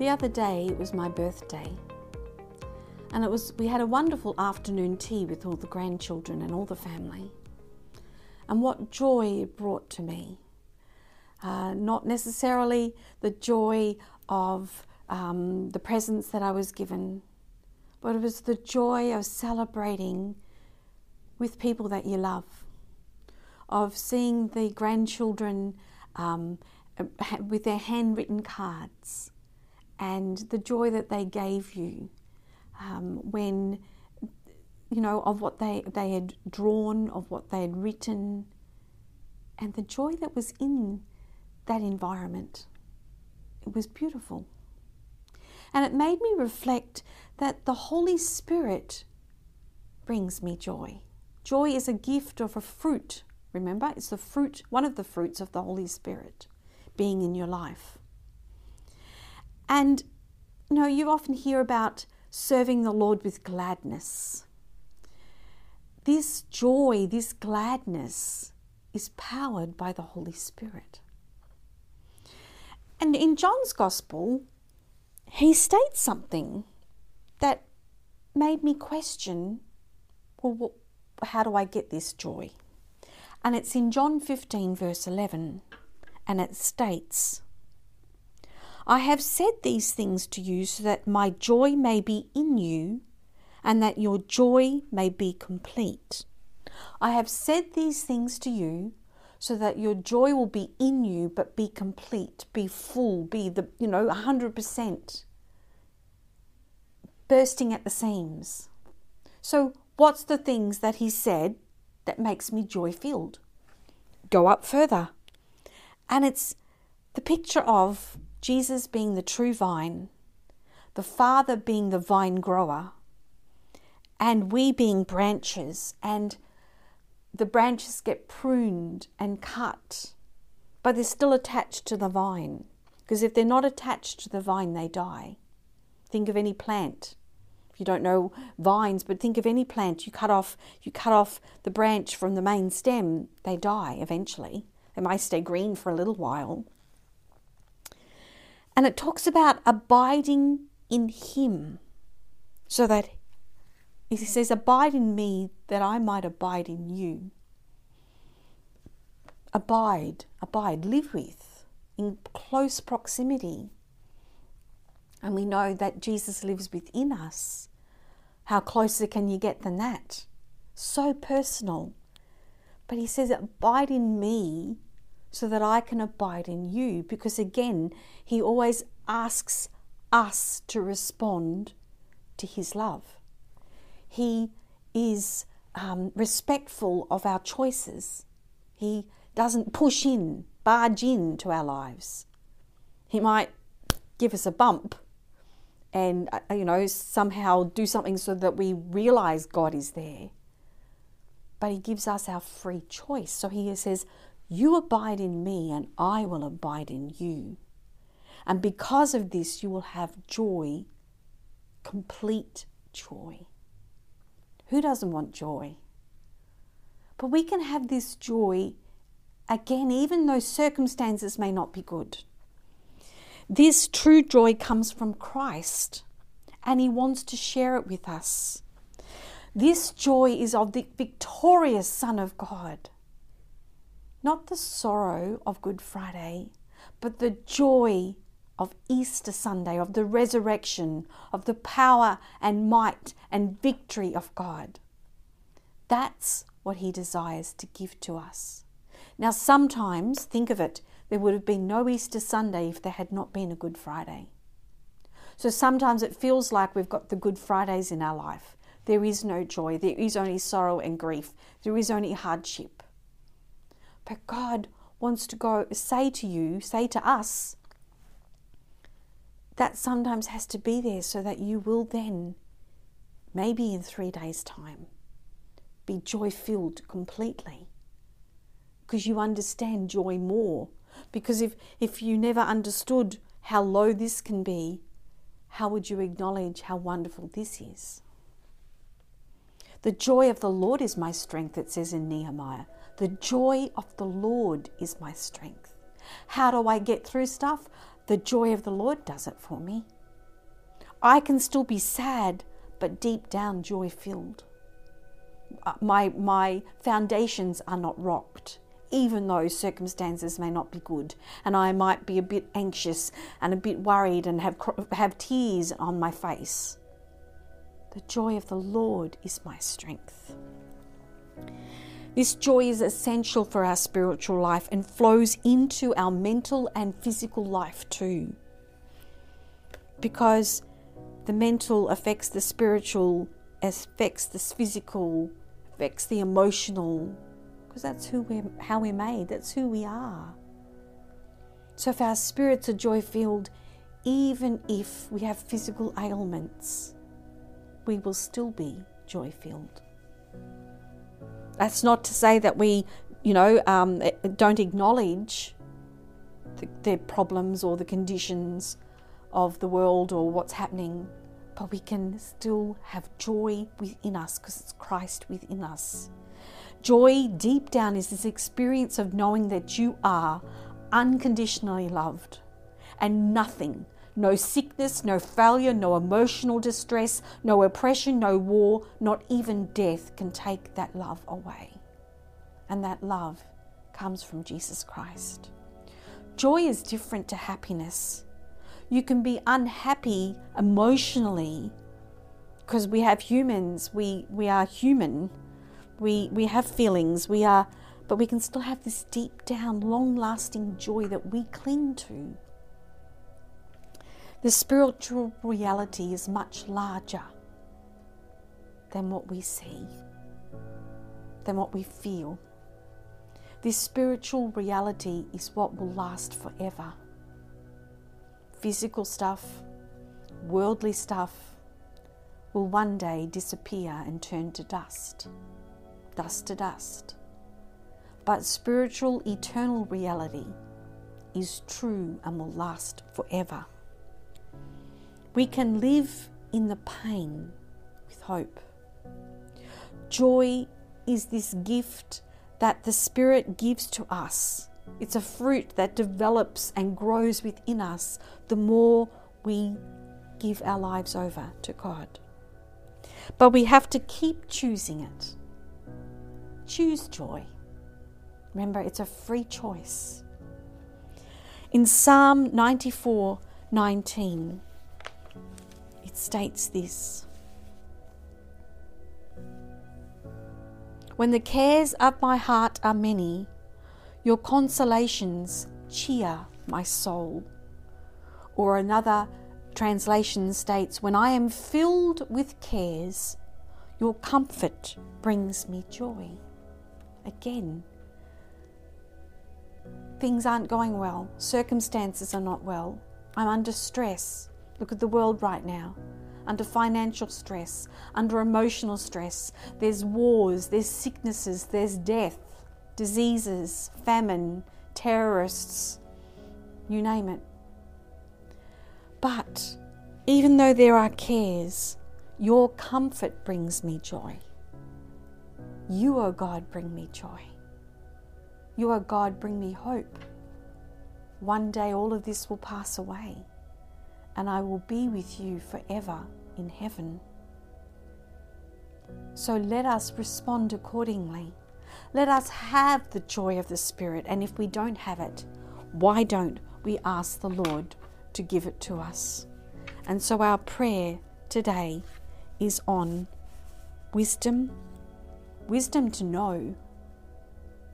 The other day it was my birthday. And it was we had a wonderful afternoon tea with all the grandchildren and all the family. And what joy it brought to me. Uh, not necessarily the joy of um, the presents that I was given, but it was the joy of celebrating with people that you love, of seeing the grandchildren um, with their handwritten cards, and the joy that they gave you um, when, you know, of what they, they had drawn, of what they had written, and the joy that was in that environment. It was beautiful. And it made me reflect that the Holy Spirit brings me joy. Joy is a gift of a fruit. Remember, it's the fruit, one of the fruits of the Holy Spirit being in your life. And you know, you often hear about serving the Lord with gladness. This joy, this gladness is powered by the Holy Spirit. And in John's Gospel, he states something that made me question well, how do I get this joy? And it's in John 15, verse 11, and it states, I have said these things to you so that my joy may be in you and that your joy may be complete. I have said these things to you so that your joy will be in you but be complete, be full, be the, you know, 100% bursting at the seams. So, what's the things that he said that makes me joy filled? Go up further. And it's the picture of Jesus being the true vine, the Father being the vine grower, and we being branches, and the branches get pruned and cut, but they're still attached to the vine. Because if they're not attached to the vine, they die. Think of any plant. If you don't know vines, but think of any plant, you cut off you cut off the branch from the main stem, they die eventually. They might stay green for a little while, and it talks about abiding in Him so that he says, Abide in me that I might abide in you. Abide, abide, live with, in close proximity. And we know that Jesus lives within us. How closer can you get than that? So personal. But he says, Abide in me so that I can abide in you. Because again, He always asks us to respond to His love. He is um, respectful of our choices. He doesn't push in, barge in to our lives. He might give us a bump and, uh, you know, somehow do something so that we realize God is there. But He gives us our free choice. So He says, you abide in me, and I will abide in you. And because of this, you will have joy, complete joy. Who doesn't want joy? But we can have this joy again, even though circumstances may not be good. This true joy comes from Christ, and He wants to share it with us. This joy is of the victorious Son of God not the sorrow of Good Friday, but the joy of Easter Sunday, of the resurrection, of the power and might and victory of God. That's what He desires to give to us. Now, sometimes, think of it, there would have been no Easter Sunday if there had not been a Good Friday. So sometimes it feels like we've got the Good Fridays in our life. There is no joy, there is only sorrow and grief, there is only hardship. But God wants to go say to you, say to us, that sometimes has to be there so that you will then, maybe in three days' time, be joy filled completely. Because you understand joy more. Because if, if you never understood how low this can be, how would you acknowledge how wonderful this is? The joy of the Lord is my strength, it says in Nehemiah. The joy of the Lord is my strength. How do I get through stuff? the joy of the Lord does it for me. I can still be sad, but deep down joy filled. Uh, my, my foundations are not rocked, even though circumstances may not be good, and I might be a bit anxious and a bit worried and have, have tears on my face. The joy of the Lord is my strength. This joy is essential for our spiritual life and flows into our mental and physical life too. Because the mental affects the spiritual, affects the physical, affects the emotional, because that's who we're, how we're made, that's who we are. So if our spirits are joy filled, even if we have physical ailments, we will still be joy filled. That's not to say that we, you know, um, don't acknowledge the, the problems or the conditions of the world or what's happening, but we can still have joy within us because it's Christ within us. Joy deep down is this experience of knowing that you are unconditionally loved and nothing, no sickness, no failure, no emotional distress, no oppression, no war, not even death can take that love away. And that love comes from Jesus Christ. Joy is different to happiness. You can be unhappy emotionally because we have humans, we, we are human, we, we have feelings, we are, but we can still have this deep down, long lasting joy that we cling to. The spiritual reality is much larger than what we see, than what we feel. This spiritual reality is what will last forever. Physical stuff, worldly stuff, will one day disappear and turn to dust, dust to dust. But spiritual, eternal reality is true and will last forever. We can live in the pain with hope. Joy is this gift that the Spirit gives to us. It's a fruit that develops and grows within us the more we give our lives over to God. But we have to keep choosing it. Choose joy. Remember, it's a free choice. In Psalm 94 19, states this When the cares of my heart are many, your consolations cheer my soul. Or another translation states, When I am filled with cares, your comfort brings me joy. Again, things aren't going well, circumstances are not well, I'm under stress. Look at the world right now. Under financial stress, under emotional stress, there's wars, there's sicknesses, there's death, diseases, famine, terrorists, you name it. But even though there are cares, your comfort brings me joy. You, O oh God, bring me joy. You, O oh God, bring me hope. One day all of this will pass away and I will be with you forever in heaven. So let us respond accordingly. Let us have the joy of the Spirit, and if we don't have it, why don't we ask the Lord to give it to us? And so our prayer today is on wisdom, wisdom to know,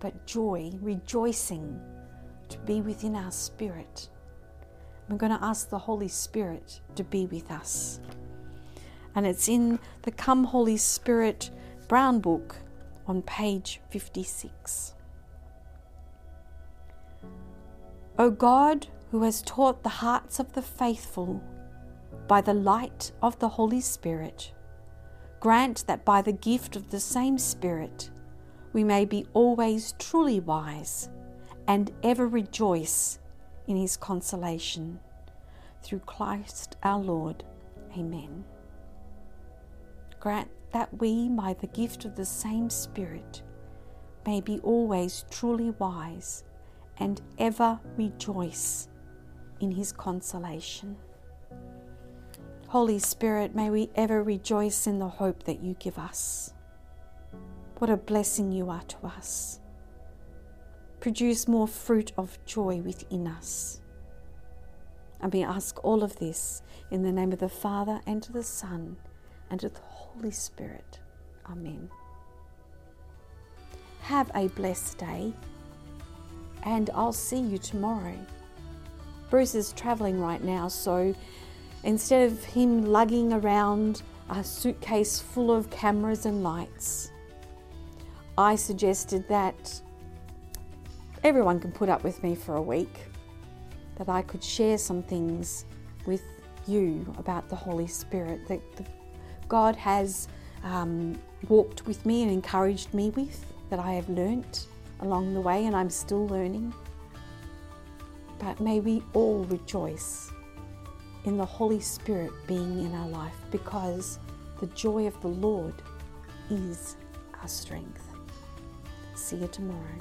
but joy, rejoicing to be within our spirit we're going to ask the Holy Spirit to be with us. And it's in the Come Holy Spirit Brown Book on page 56. O God, who has taught the hearts of the faithful by the light of the Holy Spirit, grant that by the gift of the same Spirit we may be always truly wise and ever rejoice in his consolation. Through Christ our Lord. Amen. Grant that we, by the gift of the same Spirit, may be always truly wise and ever rejoice in His consolation. Holy Spirit, may we ever rejoice in the hope that you give us. What a blessing you are to us. Produce more fruit of joy within us. And we ask all of this in the name of the Father and the Son and to the Holy Spirit. Amen. Have a blessed day, and I'll see you tomorrow. Bruce is traveling right now, so instead of him lugging around a suitcase full of cameras and lights, I suggested that everyone can put up with me for a week, that I could share some things with you about the Holy Spirit that God has um, walked with me and encouraged me with, that I have learnt along the way and I'm still learning. But may we all rejoice in the Holy Spirit being in our life because the joy of the Lord is our strength. See you tomorrow.